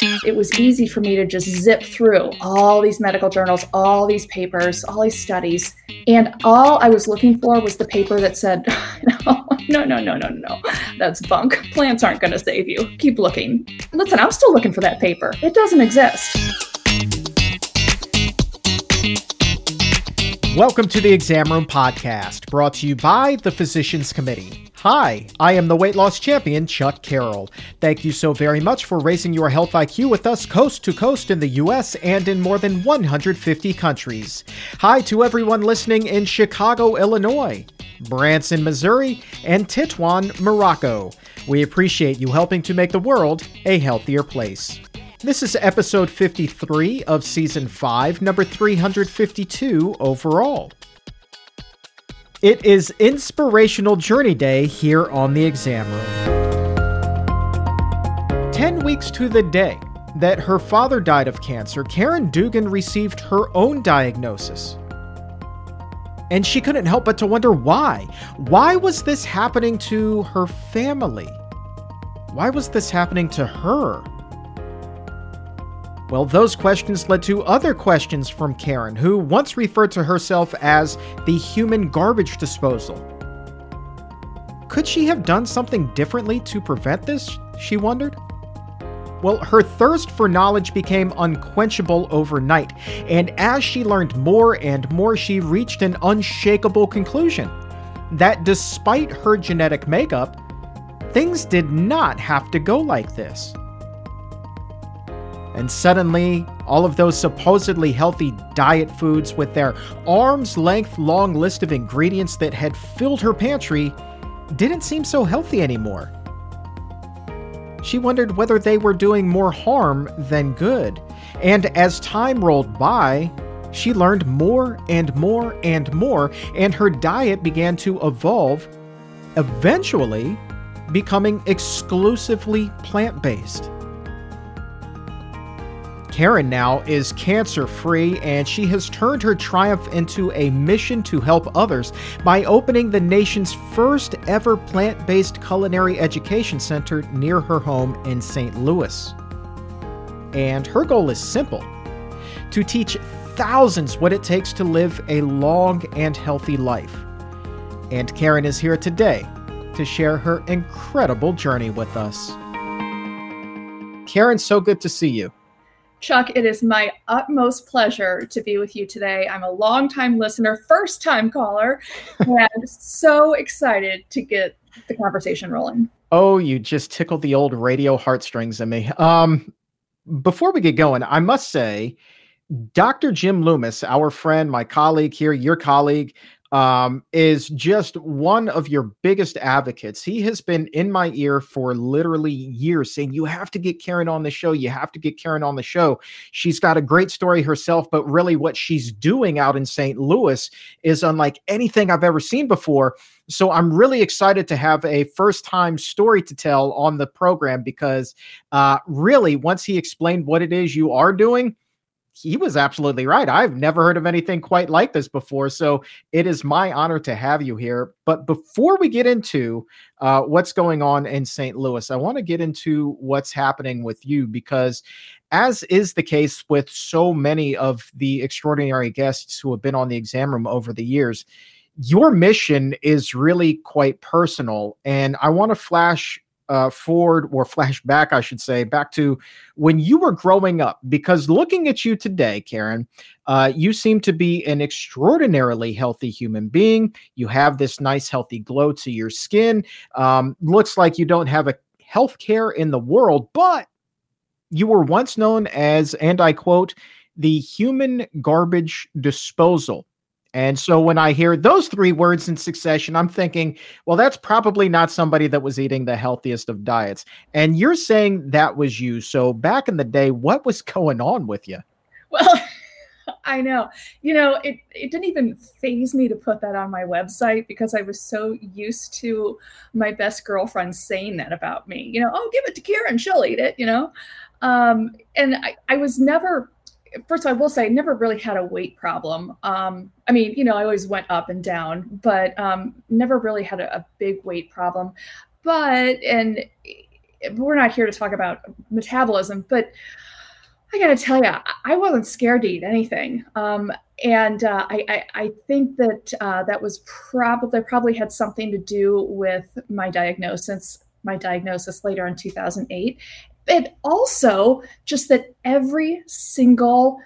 It was easy for me to just zip through all these medical journals, all these papers, all these studies. And all I was looking for was the paper that said, no, no, no, no, no, no. That's bunk. Plants aren't going to save you. Keep looking. Listen, I'm still looking for that paper. It doesn't exist. Welcome to the Exam Room Podcast, brought to you by the Physicians Committee. Hi, I am the weight loss champion, Chuck Carroll. Thank you so very much for raising your health IQ with us coast to coast in the US and in more than 150 countries. Hi to everyone listening in Chicago, Illinois, Branson, Missouri, and Tetuan, Morocco. We appreciate you helping to make the world a healthier place. This is episode 53 of season 5, number 352 overall. It is Inspirational Journey Day here on the exam room. 10 weeks to the day that her father died of cancer, Caryn Dugan received her own diagnosis. And she couldn't help but to wonder why. Why was this happening to her family? Why was this happening to her? Well, those questions led to other questions from Caryn, who once referred to herself as the human garbage disposal. Could she have done something differently to prevent this? She wondered. Well, her thirst for knowledge became unquenchable overnight, and as she learned more and more, she reached an unshakable conclusion that despite her genetic makeup, things did not have to go like this. And suddenly, all of those supposedly healthy diet foods with their arm's length long list of ingredients that had filled her pantry didn't seem so healthy anymore. She wondered whether they were doing more harm than good. And as time rolled by, she learned more and more and more, and her diet began to evolve, eventually becoming exclusively plant based. Caryn now is cancer free, and she has turned her triumph into a mission to help others by opening the nation's first ever plant based culinary education center near her home in St. Louis. And her goal is simple to teach thousands what it takes to live a long and healthy life. And Caryn is here today to share her incredible journey with us. Caryn, so good to see you. Chuck, it is my utmost pleasure to be with you today. I'm a longtime listener, first time caller, and so excited to get the conversation rolling. Oh, you just tickled the old radio heartstrings in me. Um, before we get going, I must say, Dr. Jim Loomis, our friend, my colleague here, your colleague, um, is just one of your biggest advocates. He has been in my ear for literally years saying, You have to get Caryn on the show. You have to get Caryn on the show. She's got a great story herself, but really what she's doing out in St. Louis is unlike anything I've ever seen before. So I'm really excited to have a first time story to tell on the program because uh, really, once he explained what it is you are doing, he was absolutely right. I've never heard of anything quite like this before. So it is my honor to have you here. But before we get into uh, what's going on in St. Louis, I want to get into what's happening with you because, as is the case with so many of the extraordinary guests who have been on the exam room over the years, your mission is really quite personal. And I want to flash uh, forward or flashback, I should say, back to when you were growing up. Because looking at you today, Caryn, uh, you seem to be an extraordinarily healthy human being. You have this nice, healthy glow to your skin. Um, looks like you don't have a health care in the world, but you were once known as, and I quote, the human garbage disposal. And so when I hear those three words in succession, I'm thinking, well, that's probably not somebody that was eating the healthiest of diets. And you're saying that was you. So back in the day, what was going on with you? Well, I know. You know, it, it didn't even phase me to put that on my website because I was so used to my best girlfriend saying that about me. You know, oh, give it to Caryn, she'll eat it, you know. Um, and I, I was never first all, I will say I never really had a weight problem. Um, I mean, you know, I always went up and down, but um, never really had a, a, big weight problem. But and we're not here to talk about metabolism, but I got to tell you, I wasn't scared to eat anything. Um, and uh, I, I, I, think that uh, that was probably probably had something to do with my diagnosis my diagnosis later in 2008 but also just that every single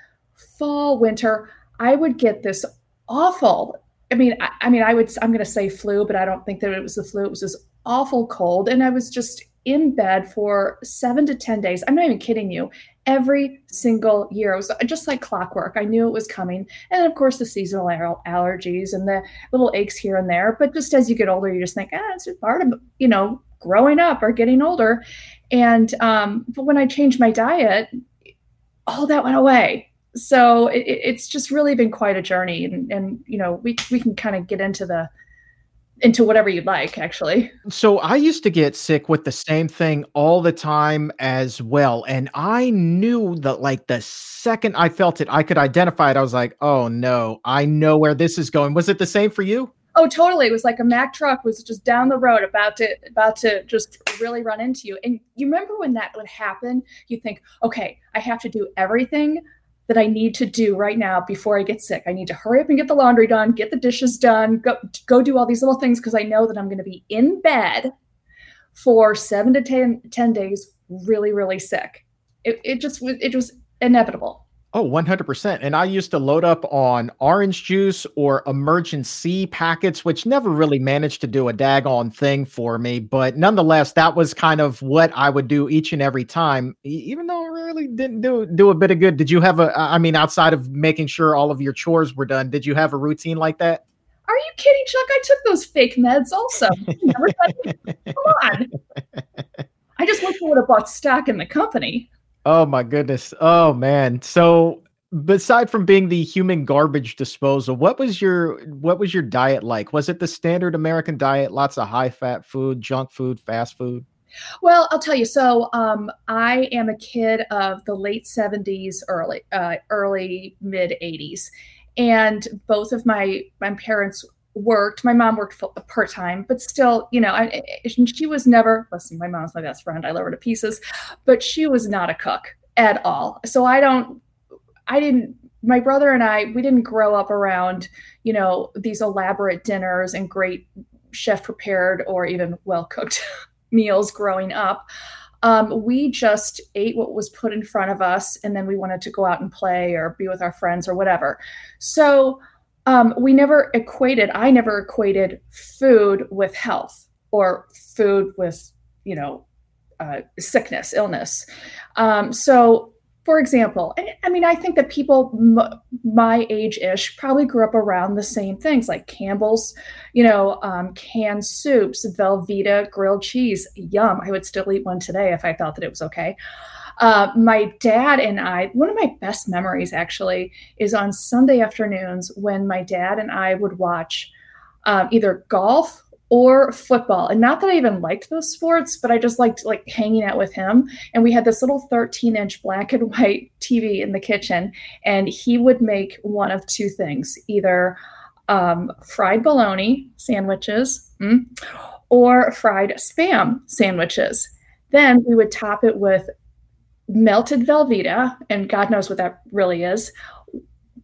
fall winter i would get this awful i mean i, I mean i would i'm going to say flu but i don't think that it was the flu it was this awful cold and i was just in bed for seven to 10 days. I'm not even kidding you. Every single year, it was just like clockwork. I knew it was coming. And of course, the seasonal allergies and the little aches here and there. But just as you get older, you just think, ah, it's just part of, you know, growing up or getting older. And, um, but when I changed my diet, all that went away. So it, it's just really been quite a journey. And, and, you know, we, we can kind of get into the, into whatever you'd like actually. So i used to get sick with the same thing all the time as well. And i knew that like the second i felt it i could identify it i was like oh no. I know where this is going. Was it the same for you? Oh totally. It was like a mack truck was just down the road about to about to just really run into you and you remember when that would happen you think okay i have to do everything that I need to do right now before I get sick. I need to hurry up and get the laundry done, get the dishes done, go go do all these little things because I know that I'm going to be in bed for 7 to 10, 10 days really really sick. It it just it was inevitable. Oh, 100%. And I used to load up on orange juice or Emergen-C packets, which never really managed to do a daggone thing for me. But nonetheless, that was kind of what I would do each and every time, even though it really didn't do, do a bit of good. Did you have a, I mean, outside of making sure all of your chores were done, did you have a routine like that? Are you kidding, Chuck? I took those fake meds also. Come on. I just wish I would have bought stock in the company. Oh my goodness. Oh man. So beside from being the human garbage disposal, what was your what was your diet like? Was it the standard American diet, lots of high fat food, junk food, fast food? Well, I'll tell you. So, um, I am a kid of the late '70s, early, uh, early mid '80s, and both of my my parents worked. My mom worked part time, but still, you know, I, she was never, listen, my mom's my best friend. I love her to pieces, but she was not a cook at all. So I don't, I didn't, my brother and I, we didn't grow up around, you know, these elaborate dinners and great chef prepared or even well cooked meals growing up. Um, we just ate what was put in front of us and then we wanted to go out and play or be with our friends or whatever. So, um, we never equated i never equated food with health or food with you know uh, sickness illness. Um, so for example I, I, mean i think that people m- my age-ish probably grew up around the same things like campbell's you know um, canned soups velveeta grilled cheese yum i would still eat one today if i thought that it was okay uh, my dad and I, one of my best memories actually is on Sunday afternoons when my dad and I would watch um, either golf or football. And not that I even liked those sports, but I just liked like hanging out with him. And we had this little 13 inch black and white TV in the kitchen, and he would make one of two things either um, fried bologna sandwiches mm, or fried spam sandwiches. Then we would top it with melted Velveeta, and God knows what that really is,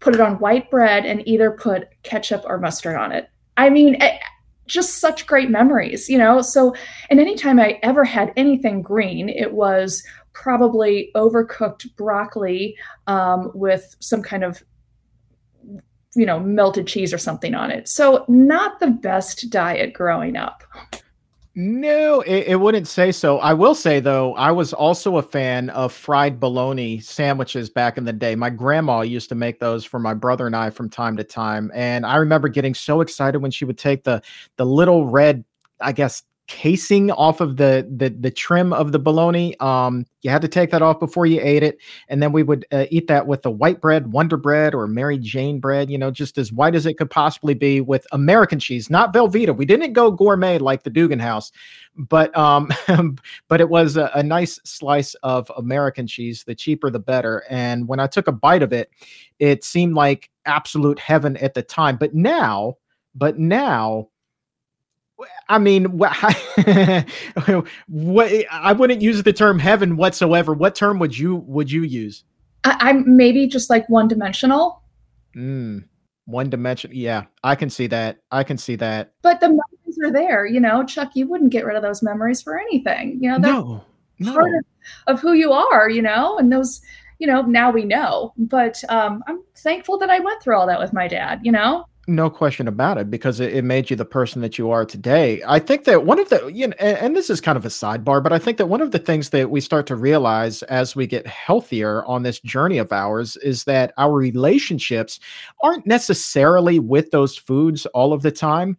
put it on white bread and either put ketchup or mustard on it. I mean, eh, just such great memories, you know? So, and anytime I ever had anything green, it was probably overcooked broccoli um, with some kind of you know melted cheese or something on it so not the best diet growing up no, it, it, wouldn't say so. I will say though, I was also a fan of fried bologna sandwiches back in the day. My grandma used to make those for my brother and I from time to time, and I remember getting so excited when she would take the the little red, I guess casing off of the the the trim of the bologna. Um, you had to take that off before you ate it, and then we would uh, eat that with the white bread, Wonder Bread, or Mary Jane bread. You know, just as white as it could possibly be with American cheese, not Velveeta. We didn't go gourmet like the Dugan House, but um, but it was a, a nice slice of American cheese. The cheaper, the better. And when I took a bite of it, it seemed like absolute heaven at the time. But now, but now I mean, what, what, I wouldn't use the term heaven whatsoever. What term would you would you use? I, am maybe just like one dimensional. Mm, one dimension. Yeah, I can see that. I can see that. But the memories are there. You know, Chuck, you wouldn't get rid of those memories for anything. You know, no, no. part of, of who you are. You know, and those. You know, now we know. But um, I'm thankful that I went through all that with my dad. You know. No question about it, because it, it, made you the person that you are today. I think that one of the, you know, and, and, this is kind of a sidebar, but I think that one of the things that we start to realize as we get healthier on this journey of ours is that our relationships aren't necessarily with those foods all of the time.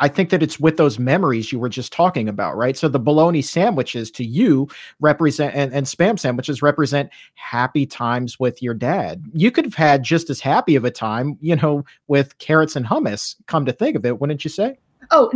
I think that it's with those memories you were just talking about, right? So the bologna sandwiches to you represent and, and spam sandwiches represent happy times with your dad. You could have had just as happy of a time, you know, with carrots and hummus, come to think of it, wouldn't you say? Oh,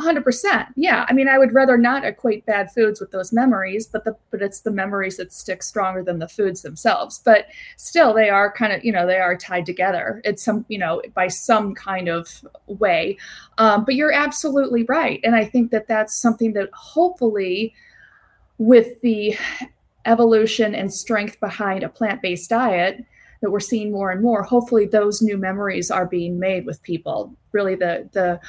100%. Yeah. I mean, I would rather not equate bad foods with those memories, but the but it's the memories that stick stronger than the foods themselves. But still they are kind of, you know, they are tied together. It's some, you know, by some kind of way. Um, but you're absolutely right. And I think that that's something that hopefully with the evolution and strength behind a plant-based diet that we're seeing more and more hopefully those new memories are being made with people really the the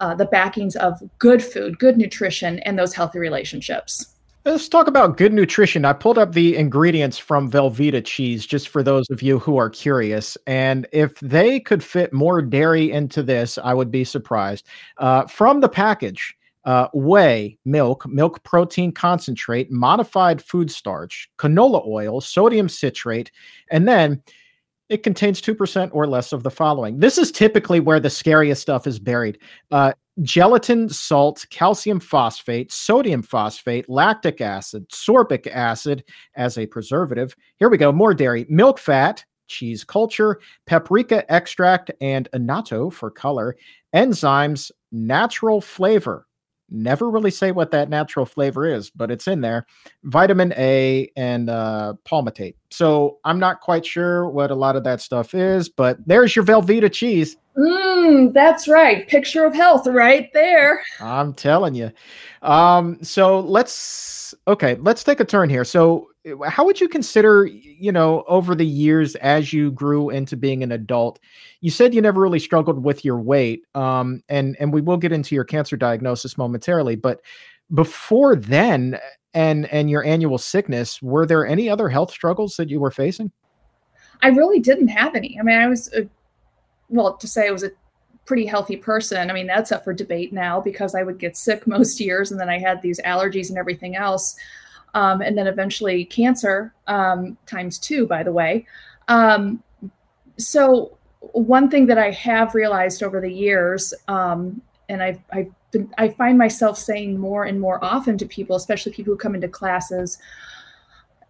uh, the backings of good food good nutrition and those healthy relationships Let's talk about good nutrition. I pulled up the ingredients from Velveeta cheese just for those of you who are curious. And if they could fit more dairy into this, I would be surprised. Uh, from the package, uh, whey, milk, milk protein concentrate, modified food starch, canola oil, sodium citrate, and then it contains 2% or less of the following. This is typically where the scariest stuff is buried uh, gelatin, salt, calcium phosphate, sodium phosphate, lactic acid, sorbic acid as a preservative. Here we go more dairy, milk fat, cheese culture, paprika extract, and annatto for color, enzymes, natural flavor never really say what that natural flavor is, but it's in there. Vitamin A and uh, palmitate. So I'm not quite sure what a lot of that stuff is, but there's your Velveeta cheese. Mm, that's right. Picture of health right there. I'm telling you. Um, so let's okay, let's take a turn here. So how would you consider, you know, over the years as you grew into being an adult, you said you never really struggled with your weight. Um, and and we will get into your cancer diagnosis momentarily, but before then and and your annual sickness, were there any other health struggles that you were facing? I really didn't have any. I mean, I was a, well, to say I was a pretty healthy person. I mean, that's up for debate now because I would get sick most years and then I had these allergies and everything else um, and then eventually cancer um, times two, by the way. Um, so one thing that I have realized over the years, um, and I've, I've been, I find myself saying more and more often to people, especially people who come into classes,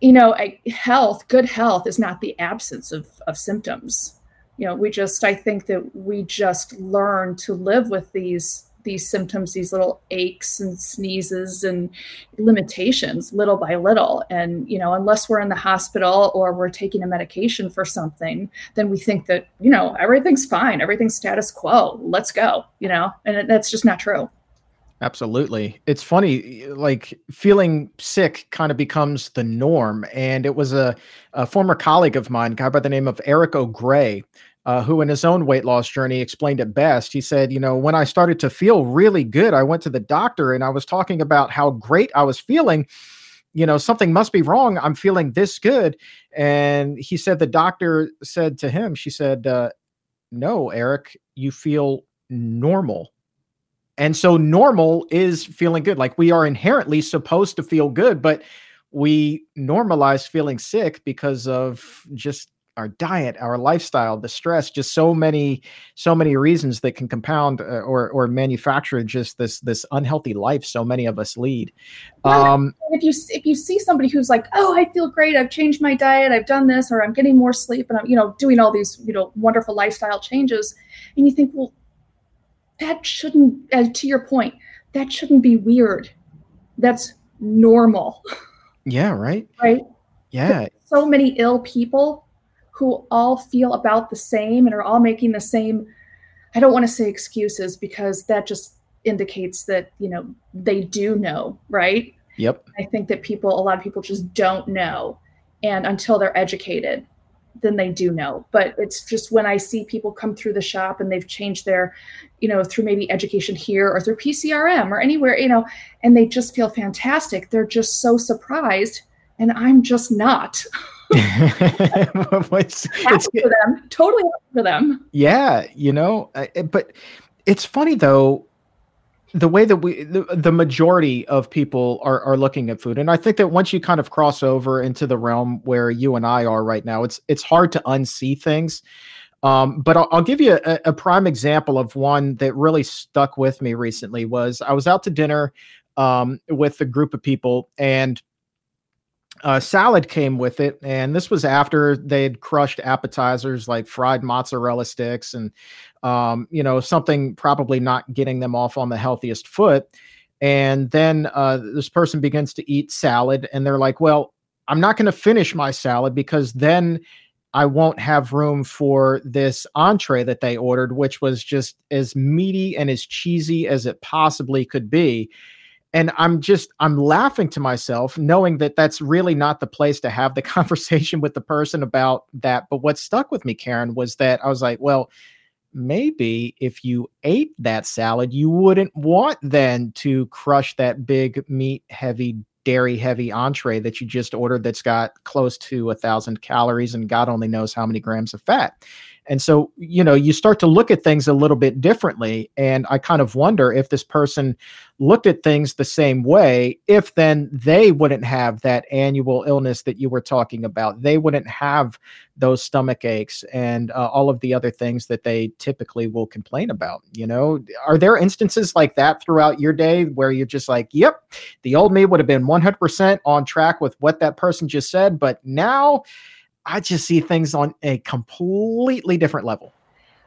you know, I, health, good health is not the absence of, of symptoms. You know, we just, I think that we just learn to live with these these symptoms, these little aches and sneezes and limitations little by little. And, you know, unless we're in the hospital or we're taking a medication for something, then we think that, you know, everything's fine, everything's status quo, let's go, you know, and that's just not true. Absolutely. It's funny, like feeling sick kind of becomes the norm. And it was a, a former colleague of mine, guy by the name of Eric O'Grey, uh, who in his own weight loss journey explained it best. He said, You know, when I started to feel really good, I went to the doctor and I was talking about how great I was feeling. You know, something must be wrong. I'm feeling this good. And he said, The doctor said to him, She said, uh, No, Eric, you feel normal. And so normal is feeling good. Like we are inherently supposed to feel good, but we normalize feeling sick because of just our diet, our lifestyle, the stress, just so many, so many reasons that can compound uh, or or manufacture just this this unhealthy life so many of us lead. Um, if you if you see somebody who's like, oh, I feel great, I've changed my diet, I've done this, or I'm getting more sleep, and I'm you know doing all these you know wonderful lifestyle changes, and you think, well, that shouldn't, uh, to your point, that shouldn't be weird. That's normal. Yeah. Right. Right. Yeah. So many ill people who all feel about the same and are all making the same I don't want to say excuses because that just indicates that you know they do know right? Yep. I think that people a lot of people just don't know. And until they're educated then they do know. But it's just when i see people come through the shop and they've changed their you know through maybe education here or through pcrm or anywhere you know and they just feel fantastic they're just so surprised. And i'm just not it's, it's for them. Totally for them. Yeah you know but it's funny though the way that we the, the majority of people are are looking at food. And i think that once you kind of cross over into the realm where you and i are right now it's it's hard to unsee things. Um, but I'll, I'll, give you a, a, prime example of one that really stuck with me recently was i was out to dinner um, with a group of people and uh, salad came with it, and this was after they had crushed appetizers like fried mozzarella sticks and, um, you know, something probably not getting them off on the healthiest foot. And then uh, this person begins to eat salad, and they're like, "Well, I'm not going to finish my salad because then I won't have room for this entree that they ordered, which was just as meaty and as cheesy as it possibly could be." And i'm just i'm laughing to myself knowing that that's really not the place to have the conversation with the person about that. But what stuck with me Caryn was that i was like well maybe if you ate that salad you wouldn't want then to crush that big meat heavy dairy heavy entree that you just ordered that's got close to a thousand calories and god only knows how many grams of fat and so, you know, you start to look at things a little bit differently. And I kind of wonder if this person looked at things the same way, if then they wouldn't have that annual illness that you were talking about. They wouldn't have those stomach aches and uh, all of the other things that they typically will complain about. You know, are there instances like that throughout your day where you're just like, yep, the old me would have been 100% on track with what that person just said, but now, I just see things on a completely different level.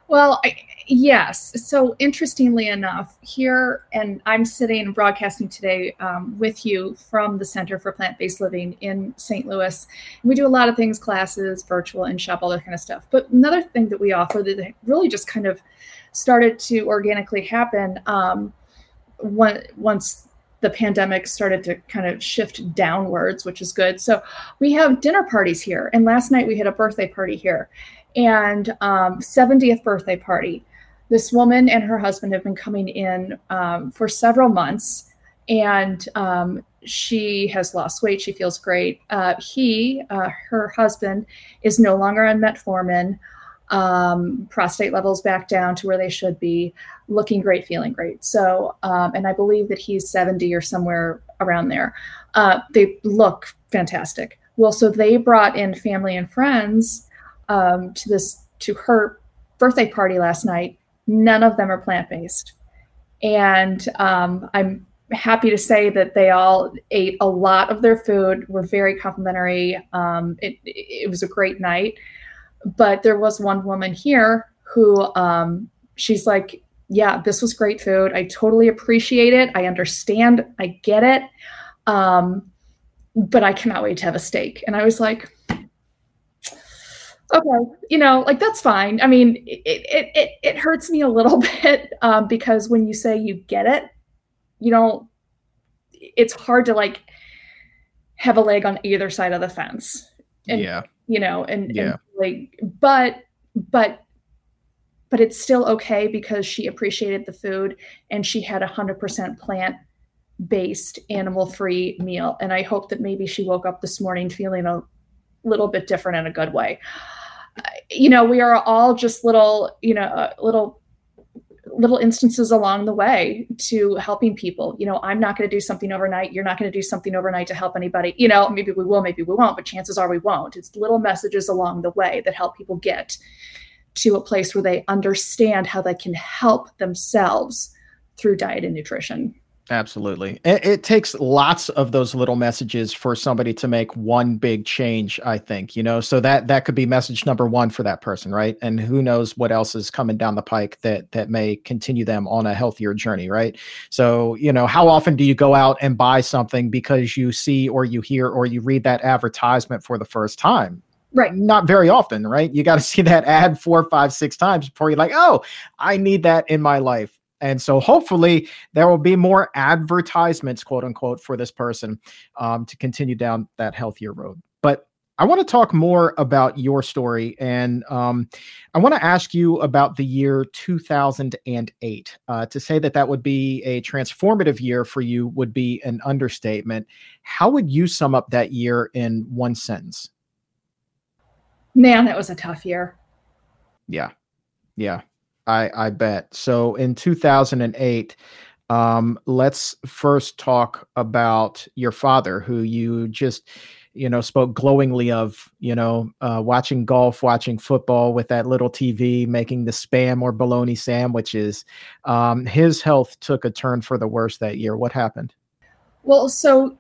Well, I, yes. So interestingly enough, here, and I'm sitting and broadcasting today um, with you from the Center for Plant Based Living in St. Louis. We do a lot of things, classes, virtual, in shop, all that kind of stuff. But another thing that we offer that really just kind of started to organically happen um, once the pandemic started to kind of shift downwards, which is good. So we have dinner parties here. And last night we had a birthday party here and um, 70th birthday party. This woman and her husband have been coming in um, for several months and um, she has lost weight. She feels great. Uh, he, uh, her husband, is no longer on metformin um, prostate levels back down to where they should be, looking great, feeling great. So, um, and I believe that he's 70 or somewhere around there. Uh, they look fantastic. Well, so they brought in family and friends um, to this to her birthday party last night. None of them are plant based, and um, I'm happy to say that they all ate a lot of their food. Were very complimentary. Um, it, it was a great night but there was one woman here who um, she's like, yeah, this was great food. I totally appreciate it. I understand. I get it. Um, but I cannot wait to have a steak. And I was like, okay, you know, like that's fine. I mean, it it it, it hurts me a little bit um, because when you say you get it, you don't. It's hard to like have a leg on either side of the fence. And, yeah. You know, and, yeah. and like but but but it's still okay because she appreciated the food and she had a hundred percent plant based animal free meal and i hope that maybe she woke up this morning feeling a little bit different in a good way you know we are all just little you know uh, little little instances along the way to helping people. You know, I'm not going to do something overnight. You're not going to do something overnight to help anybody. You know, maybe we will, maybe we won't, but chances are we won't. It's little messages along the way that help people get to a place where they understand how they can help themselves through diet and nutrition. Absolutely. It, it, takes lots of those little messages for somebody to make one big change, I think, you know. So that that could be message number 1 for that person, right? And who knows what else is coming down the pike that that may continue them on a healthier journey, right? So, you know, how often do you go out and buy something because you see or you hear or you read that advertisement for the first time? Right. Not very often, right? You got to see that ad four, five, six times before you're like, oh, I need that in my life and so hopefully there will be more advertisements, quote unquote, for this person um, to continue down that healthier road. But I want to talk more about your story, and um, I want to ask you about the year 2008. Uh, to say that that would be a transformative year for you would be an understatement. How would you sum up that year in one sentence? Man, that was a tough year. Yeah, yeah, I I bet. So in 2008. Um, let's first talk about your father, who you just you know spoke glowingly of you know uh, watching golf watching football with that little tv making the spam or bologna sandwiches um, his health took a turn for the worse that year what happened well so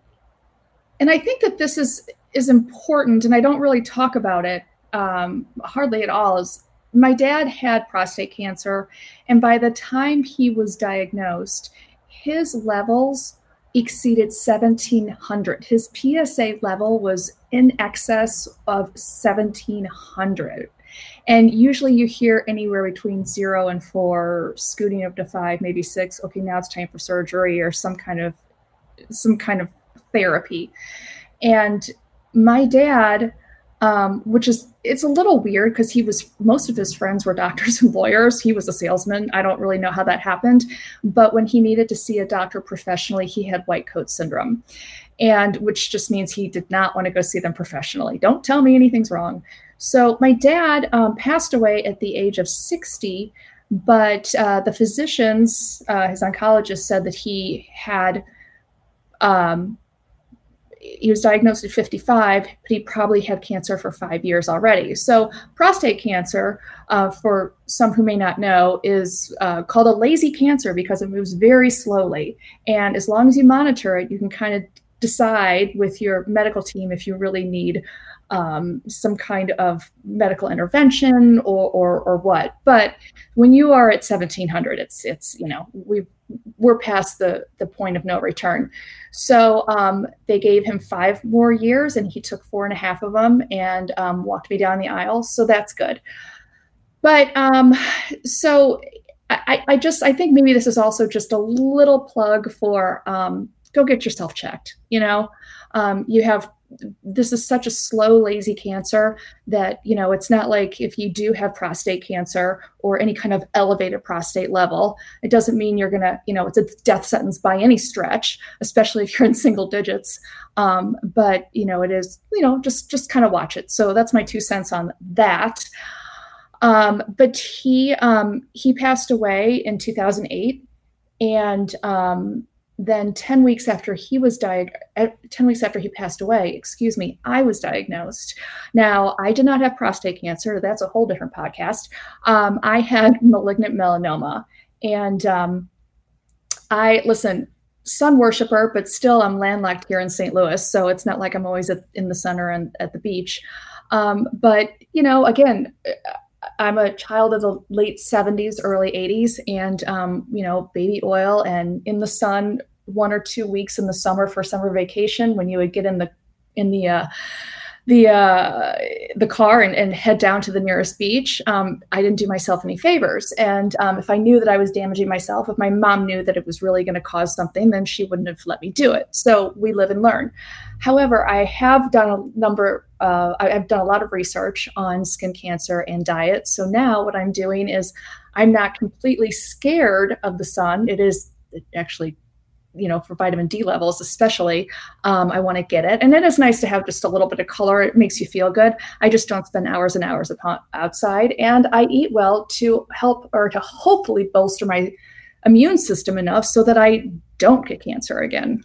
and i think that this is is important and i don't really talk about it um, hardly at all is my dad had prostate cancer and by the time he was diagnosed his levels exceeded 1700. His PSA level was in excess of 1700. And usually you hear anywhere between zero and four, scooting up to five, maybe six. Okay, now it's time for surgery or some kind of some kind of therapy. And my dad um, which is it's a little weird because he was most of his friends were doctors and lawyers. He was a salesman. I don't really know how that happened. But when he needed to see a doctor professionally he had white coat syndrome. And which just means he did not want to go see them professionally. Don't tell me anything's wrong. So my dad um, passed away at the age of 60 but uh, the physicians uh, his oncologist said that he had um, he was diagnosed at 55, but he probably had cancer for five years already. So, prostate cancer, uh, for some who may not know, is uh, called a lazy cancer because it moves very slowly. And as long as you monitor it, you can kind of decide with your medical team if you really need um, some kind of medical intervention or, or, or what. But when you are at 1700, it's it's you know we we're past the the point of no return. So um, they gave him five more years, and he took four and a half of them and um, walked me down the aisle. So that's good. But um, so I, I just I think maybe this is also just a little plug for um, go get yourself checked. You know, um, you have this is such a slow lazy cancer that you know it's not like if you do have prostate cancer or any kind of elevated prostate level it doesn't mean you're gonna you know it's a death sentence by any stretch especially if you're in single digits. Um, but you know it is you know just just kind of watch it. So that's my two cents on that. Um, but he um, he passed away in 2008 and um, then 10 weeks after he was diagnosed eh, 10 weeks after he passed away excuse me i was diagnosed. Now i did not have prostate cancer. That's a whole different podcast. Um, i had malignant melanoma. And um, i listen sun worshiper but still i'm landlocked here in st louis so it's not like i'm always at, in the center and at the beach. Um, but you know again I'm a child of the late 70s, early 80s, and um, you know, baby oil and in the sun one or two weeks in the summer for summer vacation when you would get in the in the uh, the uh, the car and, and, head down to the nearest beach, um, I didn't do myself any favors. And um, if I knew that I was damaging myself, if my mom knew that it was really going to cause something, then she wouldn't have let me do it. So we live and learn. However, I have done a number. Uh, I've done a lot of research on skin cancer and diet. So now what I'm doing is I'm not completely scared of the sun. It is actually you know, for vitamin D levels, especially, um, I want to get it. And it is nice to have just a little bit of color. It makes you feel good. I just don't spend hours and hours upon, outside. And I eat well to help or to hopefully bolster my immune system enough so that I don't get cancer again.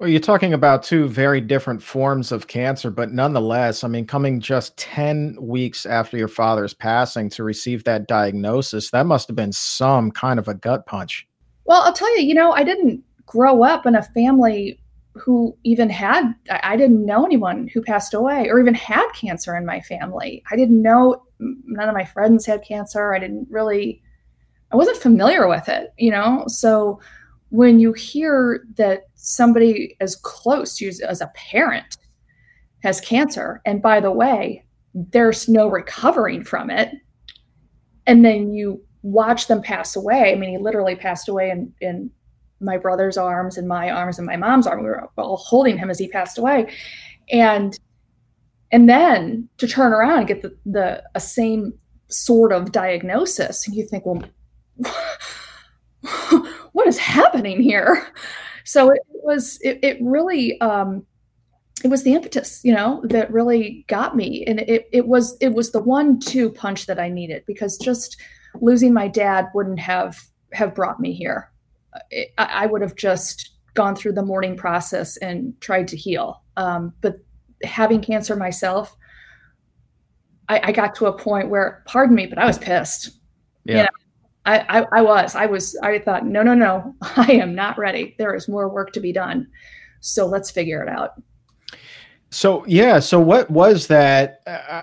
Well, you're talking about two very different forms of cancer, but nonetheless, I mean, coming just 10 weeks after your father's passing to receive that diagnosis, that must have been some kind of a gut punch. Well, I'll tell you, you know, I didn't grow up in a family who even had, I didn't know anyone who passed away or even had cancer in my family. I didn't know, none of my friends had cancer. I didn't really, I wasn't familiar with it, you know? So when you hear that somebody as close to you as a parent has cancer, and by the way, there's no recovering from it, and then you watch them pass away. I mean, he literally passed away in, in my brother's arms and my arms and my mom's arm. We were all holding him as he passed away. And and then to turn around and get the, the a same sort of diagnosis, and you think, well, what is happening here? So it was it, it really um it was the impetus, you know, that really got me. And it it was it was the one two punch that I needed because just losing my dad wouldn't have have brought me here. I, I would have just gone through the mourning process and tried to heal. Um, but having cancer myself, I, I, got to a point where, pardon me, but I was pissed. Yeah. You know, I, I, I was, I was, I thought, no, no, no, I am not ready. There is more work to be done. So let's figure it out. So yeah, so what was that?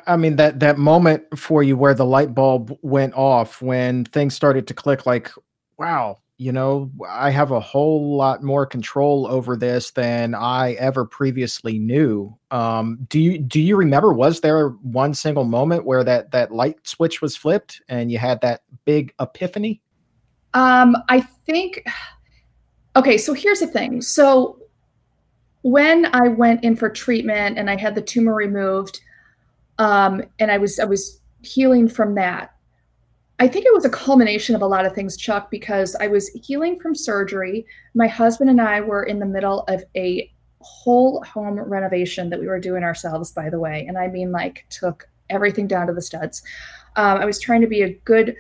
I mean that that moment for you where the light bulb went off when things started to click. Like, wow, you know, I have a whole lot more control over this than I ever previously knew. Um, do you do you remember? Was there one single moment where that that light switch was flipped and you had that big epiphany? Um, I think. Okay, so here's the thing. So when I went in for treatment and I had the tumor removed, um, and I was I was healing from that. I think it was a culmination of a lot of things, Chuck, because I was healing from surgery. My husband and I were in the middle of a whole home renovation that we were doing ourselves, by the way, and I mean like took everything down to the studs. Um, I was trying to be a good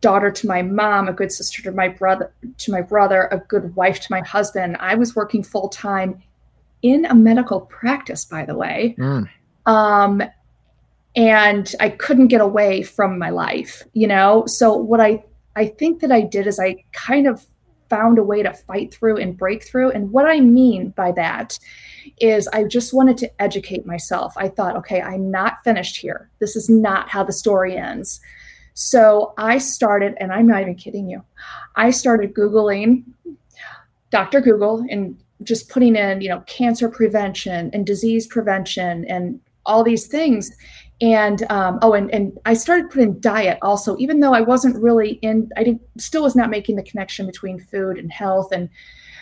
daughter to my mom, a good sister to my brother, to my brother, a good wife to my husband. I was working full time in a medical practice, by the way. Mm. Um, and I couldn't get away from my life, you know? So what I I think that I did is I kind of found a way to fight through and break through. And what I mean by that is I just wanted to educate myself. I thought, okay, I'm not finished here. This is not how the story ends. So I started, and I'm not even kidding you, I started Googling Dr. Google and just putting in, you know, cancer prevention and disease prevention and all these things. And um, oh, and, and I started putting diet also, even though I wasn't really in, I didn't, still was not making the connection between food and health. And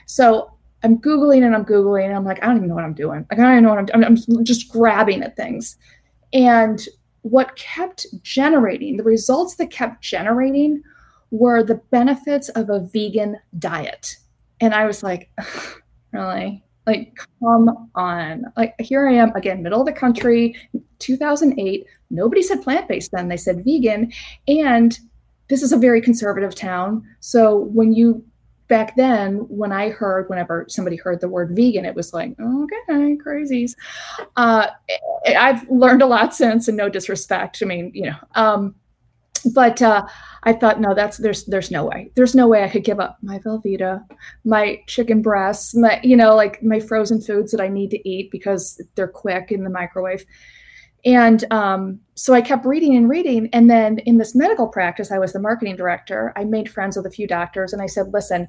so I'm Googling and I'm Googling and I'm like, I don't even know what I'm doing. Like, I don't even know what I'm doing. I'm just grabbing at things. And what kept generating, the results that kept generating were the benefits of a vegan diet. And I was like, really. Like come on. Like here i am again middle of the country 2008 nobody said plant-based then. They said vegan. And this is a very conservative town. So when you back then when i heard whenever somebody heard the word vegan it was like okay crazies. Uh, i've learned a lot since and no disrespect. I mean you know um, but uh, I thought, no, that's there's there's no way. There's no way I could give up my Velveeta, my chicken breasts, my you know like my frozen foods that I need to eat because they're quick in the microwave. And um, so I kept reading and reading. And then in this medical practice, I was the marketing director. I made friends with a few doctors, and I said, listen,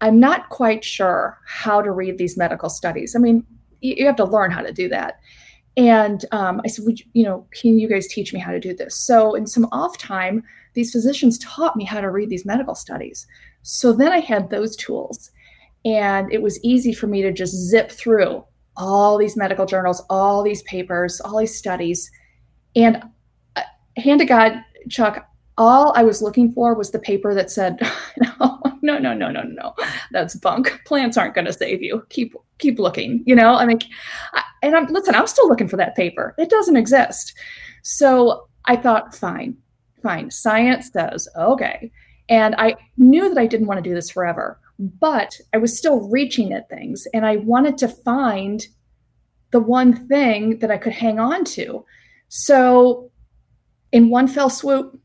I'm not quite sure how to read these medical studies. I mean, you, you have to learn how to do that. And um, I said, Would you, you know, can you guys teach me how to do this? So in some off time, these physicians taught me how to read these medical studies. So then I had those tools. And it was easy for me to just zip through all these medical journals, all these papers, all these studies. And uh, hand to God, Chuck, all I was looking for was the paper that said, no, no, no, no, no, no, that's bunk. Plants aren't going to save you. Keep, keep looking. You know, I mean, I, and I'm listen. I'm still looking for that paper. It doesn't exist. So I thought, fine, fine. Science says okay, and I knew that I didn't want to do this forever, but I was still reaching at things, and I wanted to find the one thing that I could hang on to. So, in one fell swoop,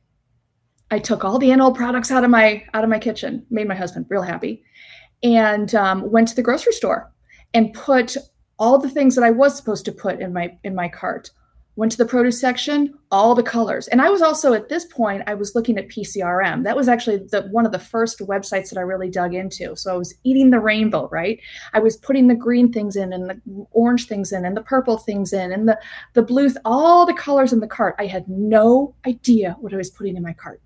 I took all the animal products out of my out of my kitchen, made my husband real happy, and um, went to the grocery store and put all the things that I was supposed to put in my in my cart. Went to the produce section, all the colors. And I was also at this point I was looking at PCRM. That was actually the one of the first websites that I really dug into. So I was eating the rainbow, right? I was putting the green things in and the orange things in and the purple things in and the the blue all the colors in the cart. I had no idea what I was putting in my cart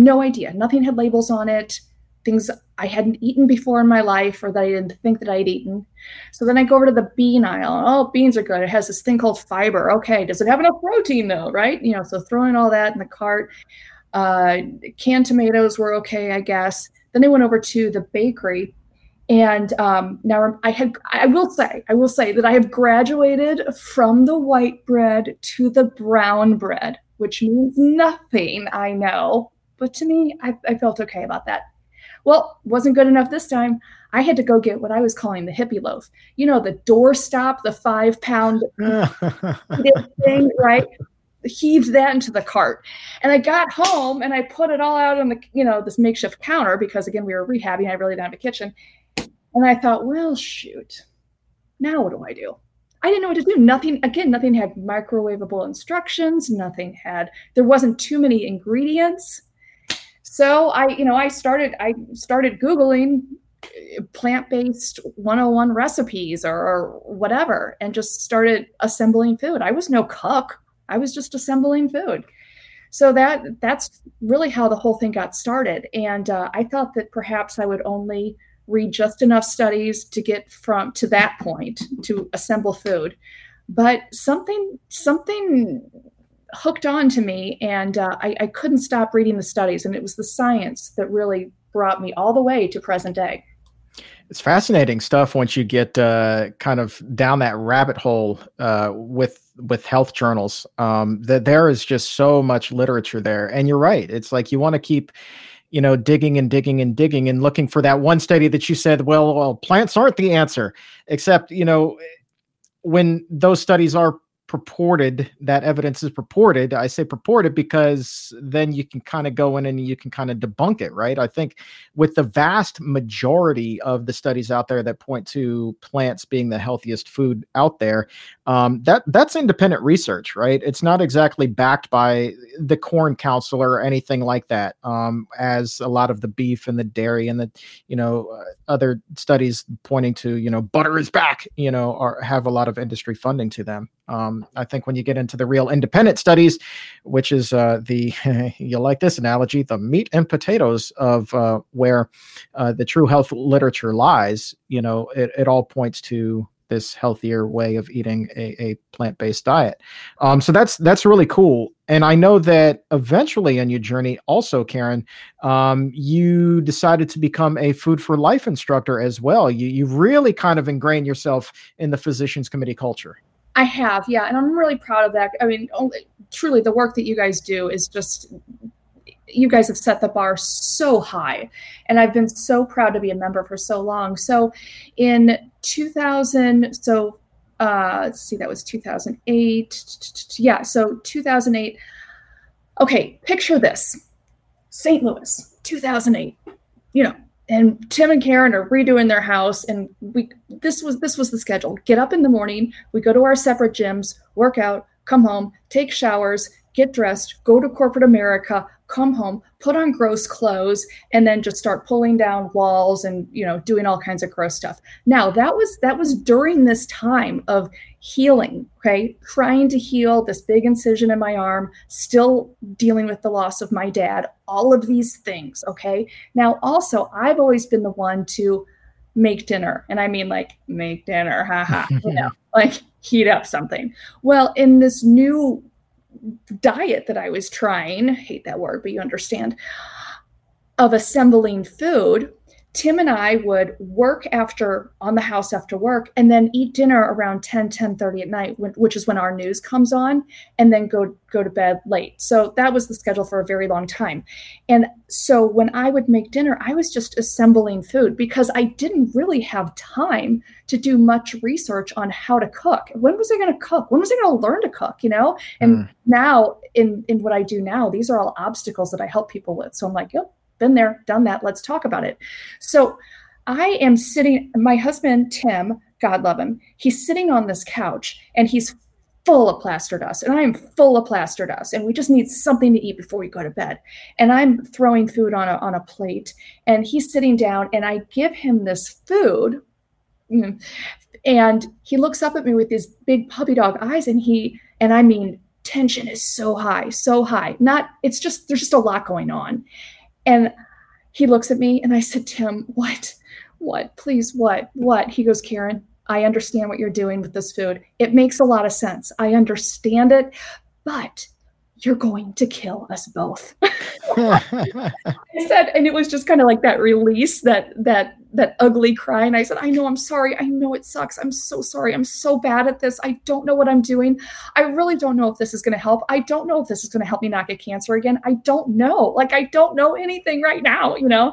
No idea. Nothing had labels on it. Things I hadn't eaten before in my life or that I didn't think that I'd eaten. So then I go over to the bean aisle. Oh, beans are good. It has this thing called fiber. Okay, does it have enough protein though? Right? You know, so throwing all that in the cart. Uh, canned tomatoes were okay, I guess. Then I went over to the bakery and um, now I had, I will say, I will say that I have graduated from the white bread to the brown bread, which means nothing, I know. But to me, I, I felt okay about that. Well, wasn't good enough this time. I had to go get what I was calling the hippie loaf. You know, the doorstop, the five pound thing, right? Heaved that into the cart. And I got home and I put it all out on the, you know, this makeshift counter because again, we were rehabbing. I really didn't have a kitchen. And I thought, well, shoot, now what do I do? I didn't know what to do. Nothing, again, nothing had microwavable instructions. Nothing had, there wasn't too many ingredients. So I, you know, I started, I started Googling uh, plant-based 101 recipes or, or whatever, and just started assembling food. I was no cook. I was just assembling food. So that that's really how the whole thing got started. And uh, I thought that perhaps I would only read just enough studies to get from to that point to assemble food but something something hooked on to me and uh, I, I couldn't stop reading the studies and it was the science that really brought me all the way to present day it's fascinating stuff once you get uh, kind of down that rabbit hole uh, with with health journals. Um, that there is just so much literature there, and you're right. It's like you want to keep you know, digging and digging and digging and looking for that one study that you said, well, well, plants aren't the answer, except, you know, when those studies are purported that evidence is purported i say purported because then you can kind of go in and you can kind of debunk it right? I think with the vast majority of the studies out there that point to plants being the healthiest food out there um, that that's independent research right? It's not exactly backed by the corn council or anything like that um, as a lot of the beef and the dairy and the you know uh, other studies pointing to you know butter is back you know are have a lot of industry funding to them um, I think when you get into the real independent studies, which is uh, the, you like this analogy, the meat and potatoes of uh, where uh, the true health literature lies, you know, it, it all points to this healthier way of eating a, a plant-based diet. Um, so that's that's really cool. And I know that eventually in your journey, also Caryn, um, you decided to become a food for life instructor as well. You you really kind of ingrained yourself in the physicians committee culture. I have, yeah, and I'm really proud of that. I mean, only, truly, the work that you guys do is just you guys have set the bar so high and i've been so proud to be a member for so long so in 2000 so uh let's see that was 2008 yeah so 2008 okay picture this st louis 2008 you know and Tim and Caryn are redoing their house and we this was this was the schedule. Get up in the morning, we go to our separate gyms, work out, come home, take showers, get dressed, go to corporate America, come home, put on gross clothes, and then just start pulling down walls and you know doing all kinds of gross stuff. Now that was that was during this time of healing, okay, trying to heal this big incision in my arm, still dealing with the loss of my dad, all of these things, okay. Now also, I've always been the one to make dinner, and I mean like make dinner, haha, you know, like heat up something. Well, in this new diet that I was trying, hate that word, but you understand, of assembling food, Tim and I would work after on the house after work and then eat dinner around 10 10 30 at night which is when our news comes on and then go go to bed late. So that was the schedule for a very long time. And so when I would make dinner, I was just assembling food because I didn't really have time to do much research on how to cook. When was I going to cook? When was I going to learn to cook, you know? And mm. now in in what I do now, these are all obstacles that I help people with. So I'm like, yep, been there, done that. Let's talk about it. So I am sitting, my husband, Tim, God love him, he's sitting on this couch and he's full of plaster dust and I'm full of plaster dust and we just need something to eat before we go to bed. And I'm throwing food on a, on a plate and he's sitting down and I give him this food and he looks up at me with these big puppy dog eyes and he, and I mean, tension is so high, so high. Not, it's just, there's just a lot going on. And he looks at me and I said, Tim, what? What? Please, what? What? He goes, Caryn, I understand what you're doing with this food. It makes a lot of sense. I understand it, but you're going to kill us both. I said, and it was just kind of like that release, that that that ugly cry. And I said, I know I'm sorry. I know it sucks. I'm so sorry. I'm so bad at this. I don't know what I'm doing. I really don't know if this is going to help. I don't know if this is going to help me not get cancer again. I don't know. Like I don't know anything right now, you know.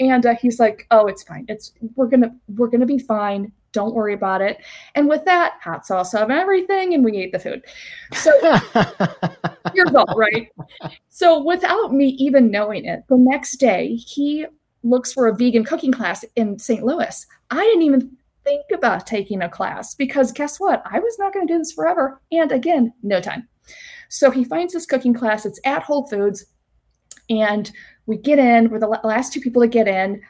And uh, he's like, "Oh, it's fine. It's we're gonna we're gonna be fine. Don't worry about it. And with that, hot sauce on everything, and we ate the food. So your goal, right? So without me even knowing it, the next day he looks for a vegan cooking class in St. Louis. I didn't even think about taking a class because guess what? I was not going to do this forever. And again, no time. So he finds this cooking class. It's at Whole Foods. And we get in, we're the last two people to get in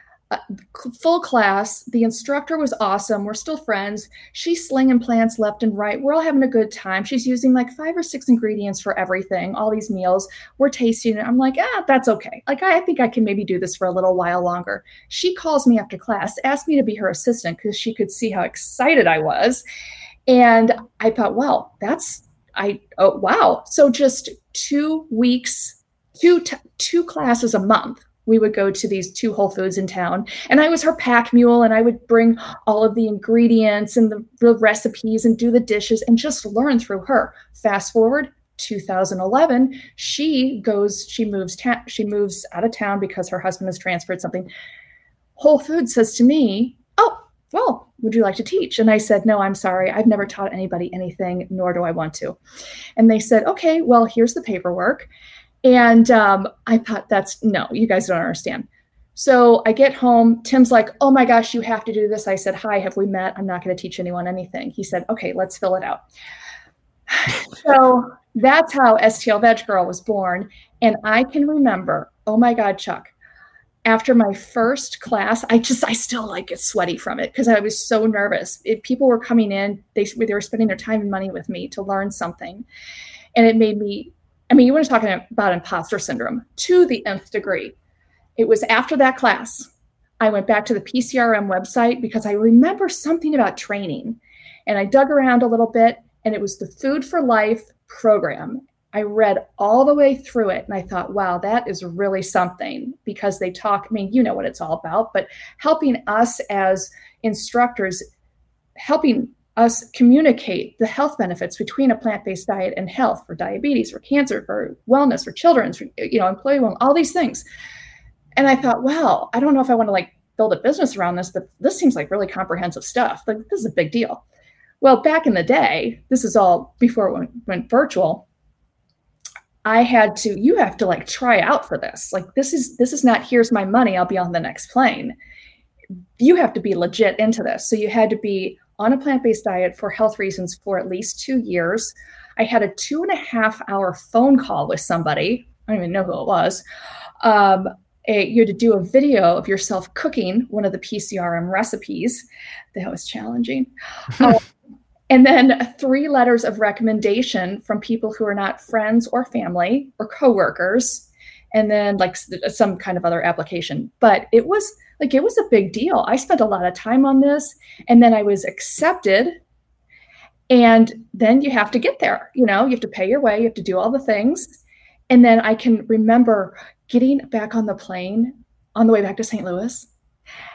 full class. The instructor was awesome. We're still friends. She's slinging plants left and right. We're all having a good time. She's using like five or six ingredients for everything, all these meals. We're tasting it. I'm like, ah, that's okay. Like, I think I can maybe do this for a little while longer. She calls me after class, asked me to be her assistant because she could see how excited I was. And I thought, well, that's, I, oh, wow. So just two weeks, two, t- two classes a month we would go to these two Whole Foods in town. And I was her pack mule, and I would bring all of the ingredients and the, the recipes and do the dishes and just learn through her. Fast forward 2011 she goes she moves ta- she moves out of town because her husband has transferred something. Whole foods says to me oh well would you like to teach? And i said no i'm sorry. I've never taught anybody anything nor do i want to. And they said okay well here's the paperwork and um, I thought, that's no, you guys don't understand. So I get home. Tim's like, oh my gosh, you have to do this. I said, hi, have we met? I'm not going to teach anyone anything. He said, okay, let's fill it out. so that's how STL Veg Girl was born. And I can remember, oh my God, Chuck, after my first class, I just, I still like get sweaty from it because I was so nervous. If people were coming in, they, they were spending their time and money with me to learn something. And it made me I mean, you want to talk about imposter syndrome to the nth degree. It was after that class, I went back to the PCRM website because I remember something about training. And I dug around a little bit, and it was the Food for Life program. I read all the way through it and I thought, wow, that is really something because they talk. I mean, you know what it's all about, but helping us as instructors, helping us communicate the health benefits between a plant-based diet and health for diabetes, for cancer, for wellness, for children, for you know, employee wellness, all these things. And I thought, well, I don't know if I want to like build a business around this, but this seems like really comprehensive stuff. Like this is a big deal. Well, back in the day, this is all before it went, went virtual. I had to, you have to like try out for this. Like this is this is not here's my money, I'll be on the next plane. You have to be legit into this. So you had to be on a plant based diet for health reasons for at least two years. I had a two and a half hour phone call with somebody. I don't even know who it was. Um, a, you had to do a video of yourself cooking one of the PCRM recipes. That was challenging. um, and then three letters of recommendation from people who are not friends or family or coworkers. And then like some kind of other application. But it was like it was a big deal. I spent a lot of time on this and then I was accepted. And then you have to get there. You know, you have to pay your way, you have to do all the things. And then I can remember getting back on the plane on the way back to St. Louis.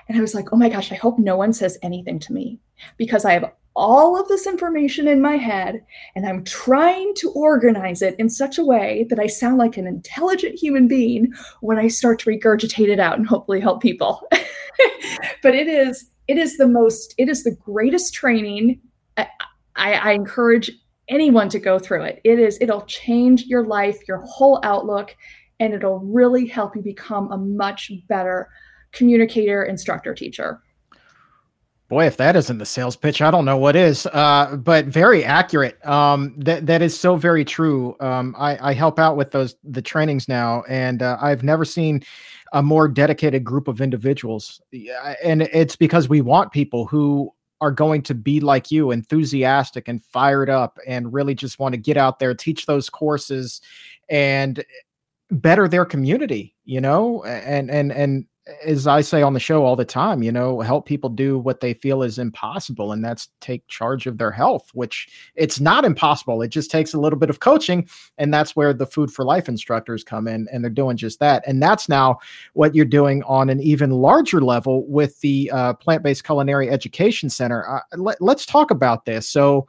And I was like, oh my gosh, I hope no one says anything to me because I have all of this information in my head and I'm trying to organize it in such a way that I sound like an intelligent human being when I start to regurgitate it out and hopefully help people. but it is it is the most it is the greatest training. I, I encourage anyone to go through it. It is it'll change your life, your whole outlook, and it'll really help you become a much better communicator, instructor, teacher. Boy, if that isn't the sales pitch, I don't know what is. Uh, but very accurate. Um, that that is so very true. Um, I, I help out with those the trainings now, and uh, I've never seen a more dedicated group of individuals. And it's because we want people who are going to be like you, enthusiastic and fired up, and really just want to get out there, teach those courses, and better their community. You know, and and and as I say on the show all the time, you know, help people do what they feel is impossible, and that's take charge of their health, which it's not impossible. It just takes a little bit of coaching. And that's where the food for life instructors come in, and they're doing just that. And that's now what you're doing on an even larger level with the uh, Plant Based Culinary Education Center. Uh, let, let's talk about this. So,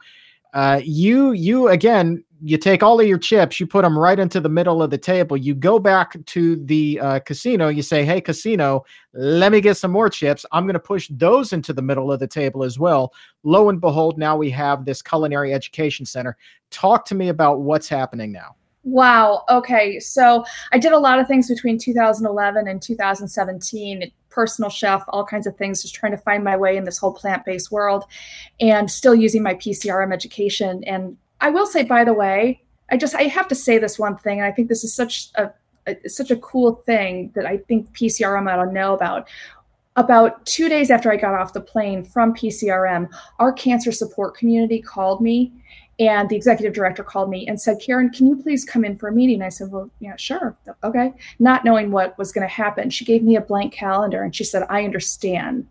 uh, you you again you take all of your chips, you put them right into the middle of the table. You go back to the uh, casino. You say, "Hey, casino, let me get some more chips. I'm going to push those into the middle of the table as well." Lo and behold, now we have this culinary education center. Talk to me about what's happening now. Wow. Okay. So I did a lot of things between 2011 and 2017 personal chef, all kinds of things, just trying to find my way in this whole plant based world and still using my PCRM education. And I will say, by the way, I just I have to say this one thing, and I think this is such a, a such a cool thing that I think PCRM ought to know about. About two days after I got off the plane from PCRM, our cancer support community called me and the executive director called me and said, Caryn, can you please come in for a meeting? I said, Well, yeah, sure. Okay. Not knowing what was going to happen, she gave me a blank calendar and she said, I understand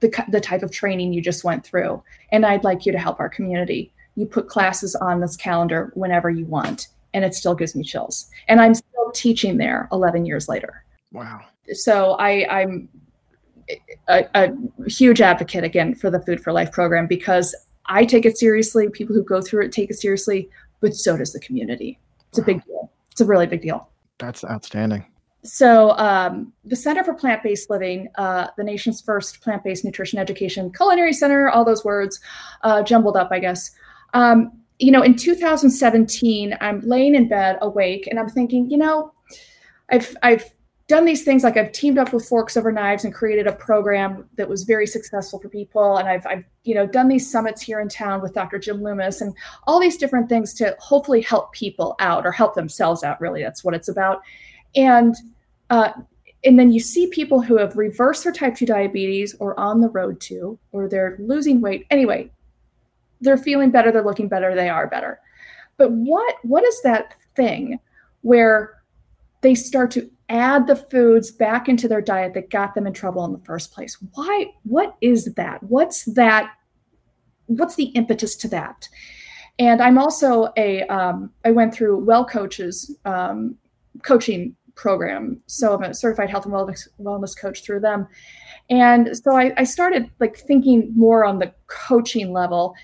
the, the type of training you just went through, and I'd like you to help our community you put classes on this calendar whenever you want and it still gives me chills and i'm still teaching there 11 years later wow so i i'm a, a, huge advocate again for the food for life program because i take it seriously. People who go through it take it seriously but so does the community. It's wow. a big deal. It's a really big deal. That's outstanding. So um, the center for plant-based living uh, the nation's first plant-based nutrition education culinary center all those words uh, jumbled up i guess. Um, you know, in 2017, I'm laying in bed awake and I'm thinking, you know, I've I've done these things like I've teamed up with Forks Over Knives and created a program that was very successful for people, and I've I've you know done these summits here in town with Dr. Jim Loomis and all these different things to hopefully help people out or help themselves out. Really, that's what it's about, and. Uh, and then you see people who have reversed their type 2 diabetes or on the road to or they're losing weight anyway they're feeling better, they're looking better, they are better. But what what is that thing where they start to add the foods back into their diet that got them in trouble in the first place? Why what is that? What's that what's the impetus to that? And I'm also a um, I went through Wellcoaches um, coaching program, so I'm a certified health and wellness, wellness coach through them. And so I, I started like thinking more on the coaching level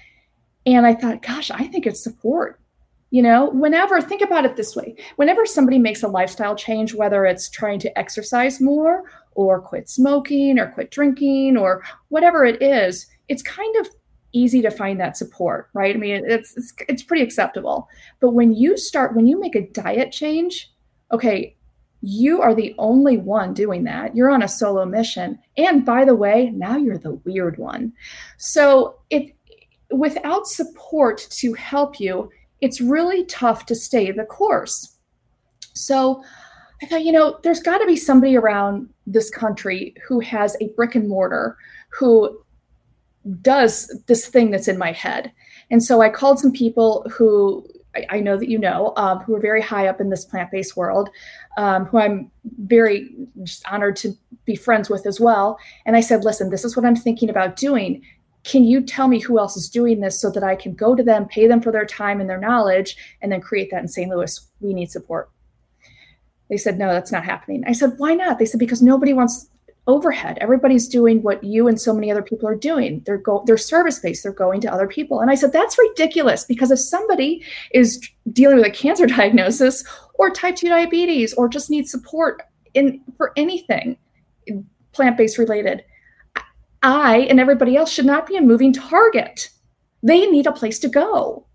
and I thought, gosh, I think it's support. You know, whenever, think about it this way whenever somebody makes a lifestyle change, whether it's trying to exercise more or quit smoking or quit drinking or whatever it is, it's kind of easy to find that support, right? I mean, it's, it's, it's pretty acceptable. But when you start, when you make a diet change, okay, you are the only one doing that. You're on a solo mission. And by the way, now you're the weird one. So it without support to help you, it's really tough to stay the course. So I thought, you know, there's got to be somebody around this country who has a brick and mortar who does this thing that's in my head. And so I called some people who I, I know that you know, um, who are very high up in this plant based world, um, who I'm very just honored to be friends with as well. And I said, listen, this is what I'm thinking about doing can you tell me who else is doing this so that I can go to them, pay them for their time and their knowledge, and then create that in St. Louis? We need support. They said, no, that's not happening. I said, why not? They said, because nobody wants overhead. Everybody's doing what you and so many other people are doing. They're go they're service based. They're going to other people. And I said, that's ridiculous because if somebody is dealing with a cancer diagnosis or type 2 diabetes or just needs support in for anything plant-based related, I and everybody else should not be a moving target. They need a place to go.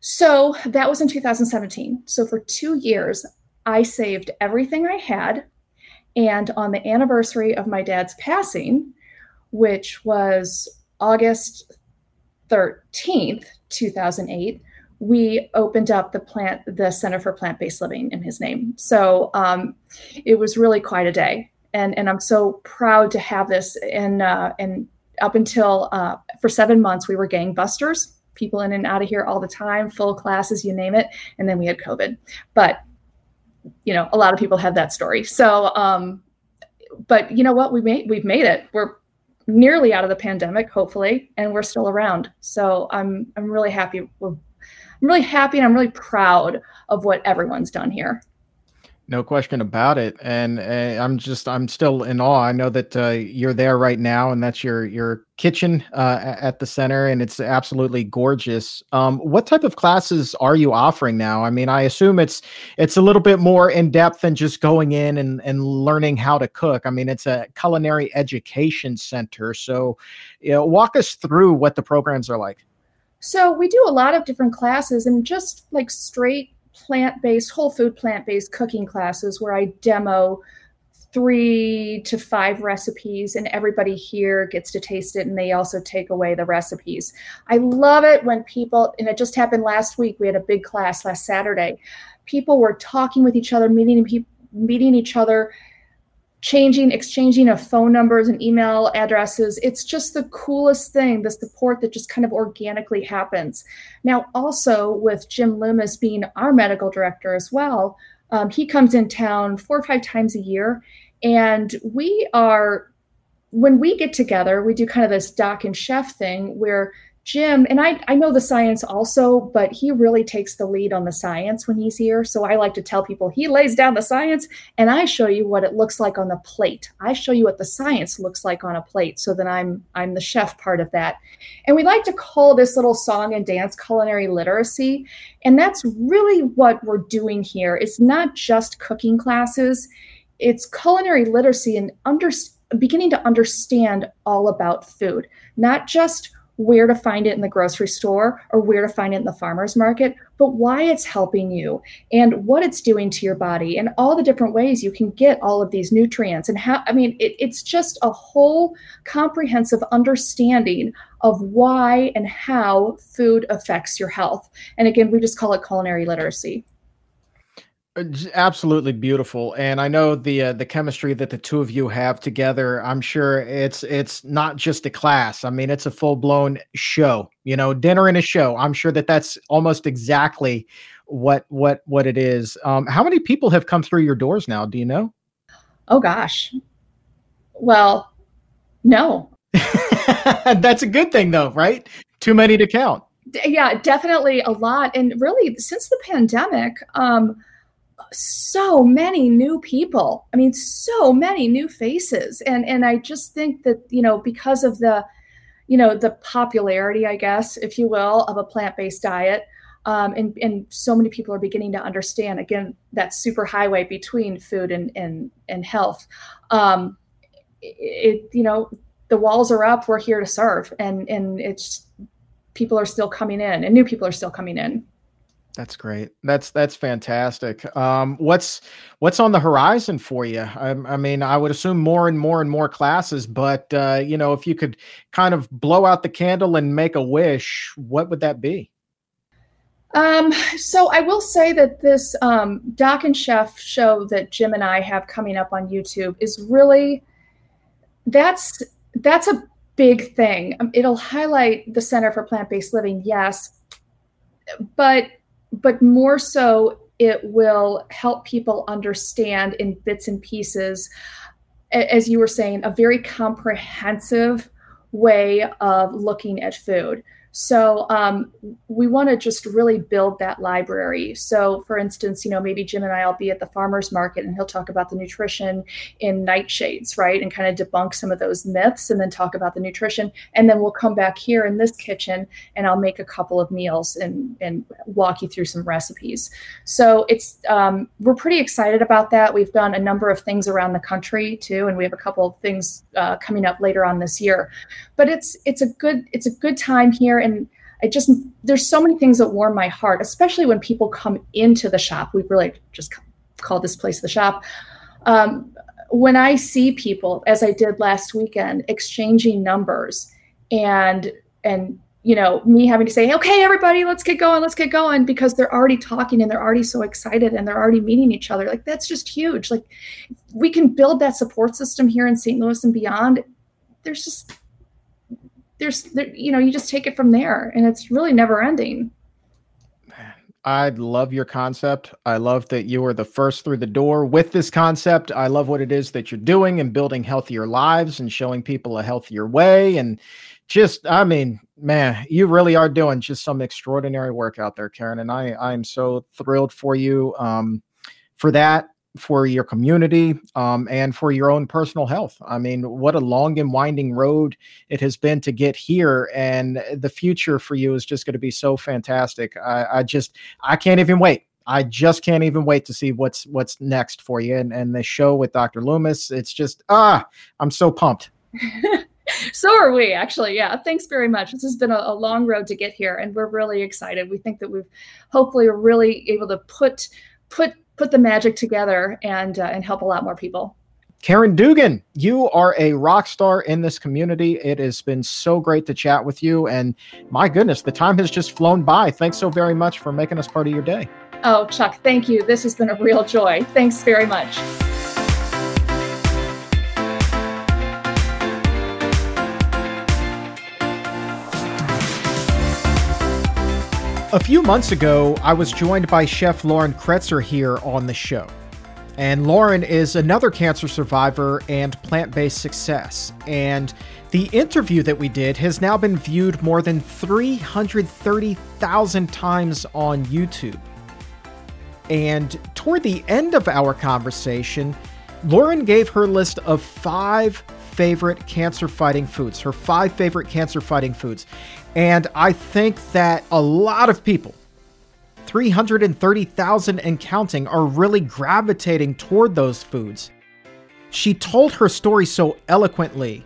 So that was in 2017. So for two years, I saved everything I had. And on the anniversary of my dad's passing, which was August 13th, 2008, we opened up the plant, the Center for Plant-Based Living in his name. So um, it was really quite a day and and I'm so proud to have this and uh, and up until uh, for seven months, we were gangbusters, people in and out of here all the time, full classes, you name it. And then we had COVID. But, you know, a lot of people have that story. So, um, but you know what? We made, we've made it. We're nearly out of the pandemic, hopefully, and we're still around. So I'm, I'm really happy. We're, I'm really happy and I'm really proud of what everyone's done here. No question about it, and uh, I'm just I'm still in awe. I know that uh, you're there right now, and that's your your kitchen uh, at the center, and it's absolutely gorgeous. Um, what type of classes are you offering now? I mean, I assume it's it's a little bit more in depth than just going in and and learning how to cook. I mean, it's a culinary education center, so you know, walk us through what the programs are like. So we do a lot of different classes, and just like straight plant based, whole food plant based cooking classes where I demo three to five recipes and everybody here gets to taste it and they also take away the recipes. I love it when people, and it just happened last week, we had a big class last Saturday. People were talking with each other, meeting, meeting each other changing, exchanging of phone numbers and email addresses. It's just the coolest thing, the support that just kind of organically happens. Now, also with Jim Loomis being our medical director as well, um, he comes in town four or five times a year. And we are, when we get together, we do kind of this doc and chef thing where Jim, and I, I know the science also, but he really takes the lead on the science when he's here. So I like to tell people he lays down the science and I show you what it looks like on the plate. I show you what the science looks like on a plate. So then I'm I'm the chef part of that. And we like to call this little song and dance culinary literacy. And that's really what we're doing here. It's not just cooking classes, it's culinary literacy and under, beginning to understand all about food, not just where to find it in the grocery store or where to find it in the farmer's market, but why it's helping you and what it's doing to your body and all the different ways you can get all of these nutrients. And how, I mean, it, it's just a whole comprehensive understanding of why and how food affects your health. And again, we just call it culinary literacy. Uh, absolutely beautiful, and I know the uh, the chemistry that the two of you have together. I'm sure it's it's not just a class. I mean, it's a full blown show. You know, dinner and a show. I'm sure that that's almost exactly what what what it is. Um, how many people have come through your doors now? Do you know? Oh gosh, well, no. that's a good thing, though, right? Too many to count. Yeah, definitely a lot, and really since the pandemic. Um, so many new people. I mean, so many new faces. And and I just think that, you know, because of the, you know, the popularity, I guess, if you will, of a plant-based diet, um, and, and so many people are beginning to understand again that super highway between food and and, and health. Um, it, you know, the walls are up. We're here to serve, and and it's people are still coming in, and new people are still coming in. That's great. That's that's fantastic. Um, what's what's on the horizon for you? I, I, mean, I would assume more and more and more classes, but uh, you know, if you could kind of blow out the candle and make a wish, what would that be? Um, so I will say that this um, Doc and Chef show that Jim and I have coming up on YouTube is really that's that's a big thing. Um, it'll highlight the Center for Plant Based Living, yes, but but more so it will help people understand in bits and pieces as you were saying a very comprehensive way of looking at food so um, we want to just really build that library. So, for instance, you know, maybe Jim and I will be at the farmer's market and he'll talk about the nutrition in nightshades, right? And kind of debunk some of those myths and then talk about the nutrition. And then we'll come back here in this kitchen and I'll make a couple of meals and, and walk you through some recipes. So it's, um, we're pretty excited about that. We've done a number of things around the country too. And we have a couple of things uh, coming up later on this year. But it's, it's a good, it's a good time here and I just there's so many things that warm my heart, especially when people come into the shop. We really just call this place the shop. Um, when I see people, as I did last weekend, exchanging numbers and and you know me having to say okay everybody let's get going let's get going because they're already talking and they're already so excited and they're already meeting each other like that's just huge like we can build that support system here in st louis and beyond there's just there's there, you know you just take it from there and it's really never ending I love your concept. I love that you were the first through the door with this concept. I love what it is that you're doing and building healthier lives and showing people a healthier way. And just, I mean, man, you really are doing just some extraordinary work out there, Caryn. And I, I'm so thrilled for you um, for that for your community um, and for your own personal health. I mean, what a long and winding road it has been to get here, and the future for you is just going to be so fantastic. I, I just I can't even wait. I just can't even wait to see what's what's next for you and and the show with Dr. Loomis. It's just ah, I'm so pumped. so are we actually yeah thanks very much this has been a, a, long road to get here and we're really excited we think that we've hopefully are really able to put put put the magic together and uh, and help a lot more people. Caryn Dugan, you are a rock star in this community. It has been so great to chat with you. And my goodness, the time has just flown by. Thanks so very much for making us part of your day. Oh, Chuck, thank you. This has been a real joy. Thanks very much. A few months ago, I was joined by Chef Lauren Kretzer here on the show. And Lauren is another cancer survivor and plant based success. And the interview that we did has now been viewed more than 330,000 times on YouTube. And toward the end of our conversation, Lauren gave her list of five favorite cancer fighting foods, her five favorite cancer fighting foods. And I think that a lot of people, 330,000 and counting, are really gravitating toward those foods. She told her story so eloquently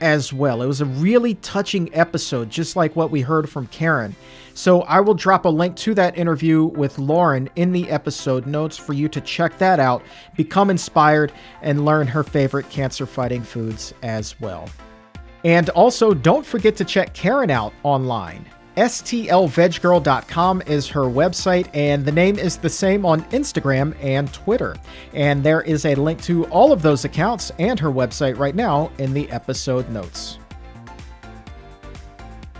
as well. It was a really touching episode, just like what we heard from Caryn. So I will drop a link to that interview with Lauren in the episode notes for you to check that out, become inspired, and learn her favorite cancer fighting foods as well. And also, don't forget to check Caryn out online. STLVegGirl.com is her website, and the name is the same on Instagram and Twitter. And there is a link to all of those accounts and her website right now in the episode notes.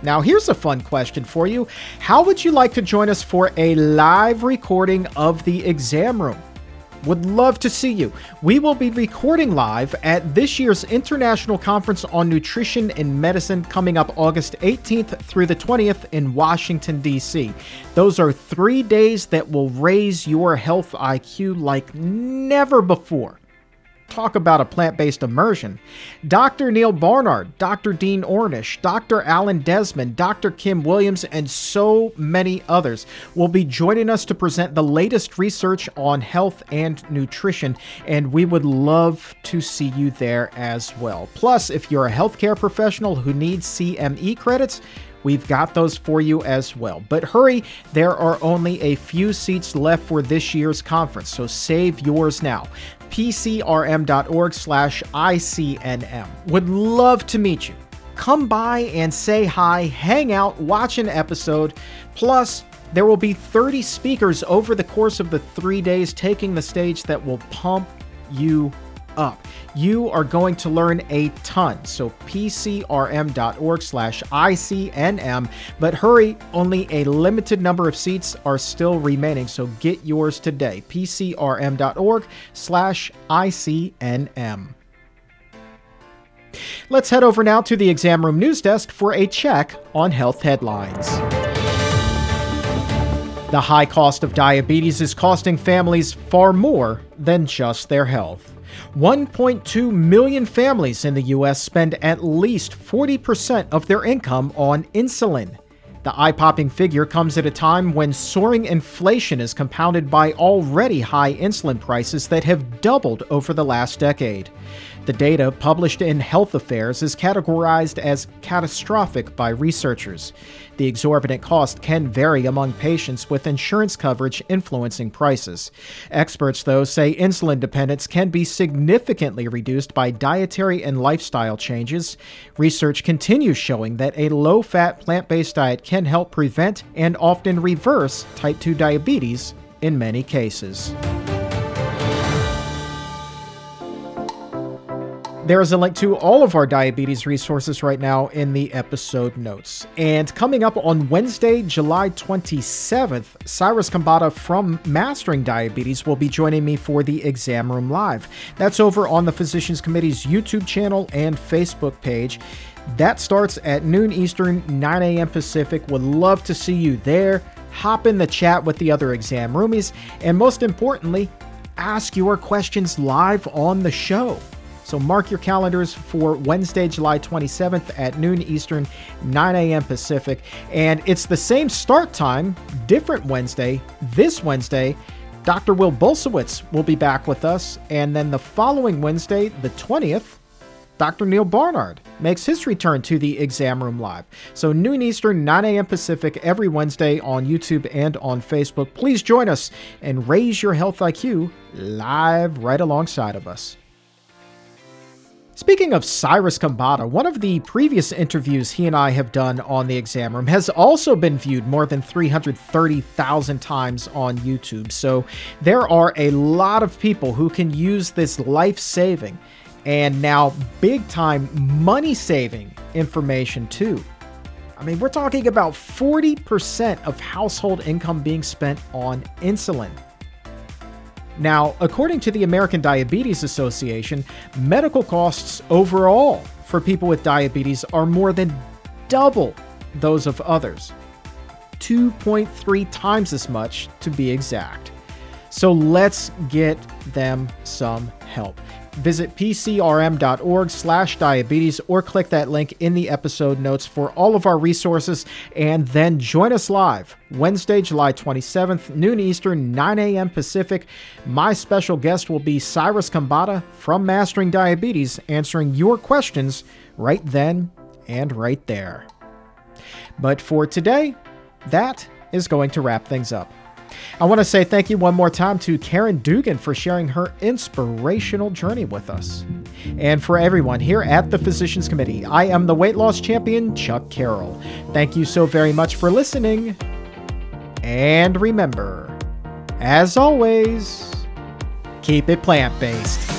Now, here's a fun question for you How would you like to join us for a live recording of the exam room? Would love to see you. We will be recording live at this year's International Conference on Nutrition and Medicine coming up August 18th through the 20th in Washington, D.C. Those are three days that will raise your health IQ like never before. Talk about a plant based immersion. Dr. Neal Barnard, Dr. Dean Ornish, Dr. Alan Desmond, Dr. Kim Williams, and so many others will be joining us to present the latest research on health and nutrition, and we would love to see you there as well. Plus, if you're a healthcare professional who needs CME credits, We've got those for you as well. But hurry, there are only a few seats left for this year's conference, so save yours now pcrm.org slash ICNM. Would love to meet you. Come by and say hi, hang out, watch an episode. Plus, there will be 30 speakers over the course of the three days taking the stage that will pump you up. You are going to learn a ton. So pcrm.org slash ICNM. But hurry, only a limited number of seats are still remaining. So get yours today. pcrm.org slash ICNM. Let's head over now to the exam room news desk for a check on health headlines. The high cost of diabetes is costing families far more than just their health. 1.2 million families in the U.S. spend at least 40% of their income on insulin. The eye popping figure comes at a time when soaring inflation is compounded by already high insulin prices that have doubled over the last decade. The data published in Health Affairs is categorized as catastrophic by researchers. The exorbitant cost can vary among patients, with insurance coverage influencing prices. Experts, though, say insulin dependence can be significantly reduced by dietary and lifestyle changes. Research continues showing that a low fat plant based diet can help prevent and often reverse type 2 diabetes in many cases. There is a link to all of our diabetes resources right now in the episode notes. And coming up on Wednesday, July 27th, Cyrus Khambatta from Mastering Diabetes will be joining me for the Exam Room Live. That's over on the Physicians Committee's YouTube channel and Facebook page. That starts at noon Eastern, 9 a.m. Pacific. Would love to see you there. Hop in the chat with the other exam roomies, and most importantly, ask your questions live on the show. So mark your calendars for Wednesday, July 27th at noon Eastern, 9 a.m. Pacific. And it's the same start time, different Wednesday. This Wednesday, Dr. Will Bulsiewicz will be back with us. And then the following Wednesday, the 20th, Dr. Neal Barnard makes his return to the exam room live. So, noon Eastern, 9 a.m. Pacific, every Wednesday on YouTube and on Facebook. Please join us and raise your health IQ live right alongside of us. Speaking of Cyrus Khambatta, one of the previous interviews he and I have done on the exam room has also been viewed more than 330,000 times on YouTube. So there are a lot of people who can use this life saving and now big time money saving information too. I mean, we're talking about 40% of household income being spent on insulin. Now, according to the American Diabetes Association, medical costs overall for people with diabetes are more than double those of others. 2.3 times as much to be exact. So let's get them some help. Visit pcrm.org slash diabetes or click that link in the episode notes for all of our resources and then join us live Wednesday, July 27th, noon Eastern, 9 a.m. Pacific. My special guest will be Cyrus Khambatta from Mastering Diabetes answering your questions right then and right there. But for today, that is going to wrap things up. I want to say thank you one more time to Caryn Dugan for sharing her inspirational journey with us. And for everyone here at the Physicians Committee, I am the weight loss champion, Chuck Carroll. Thank you so very much for listening. And remember, as always, keep it plant based.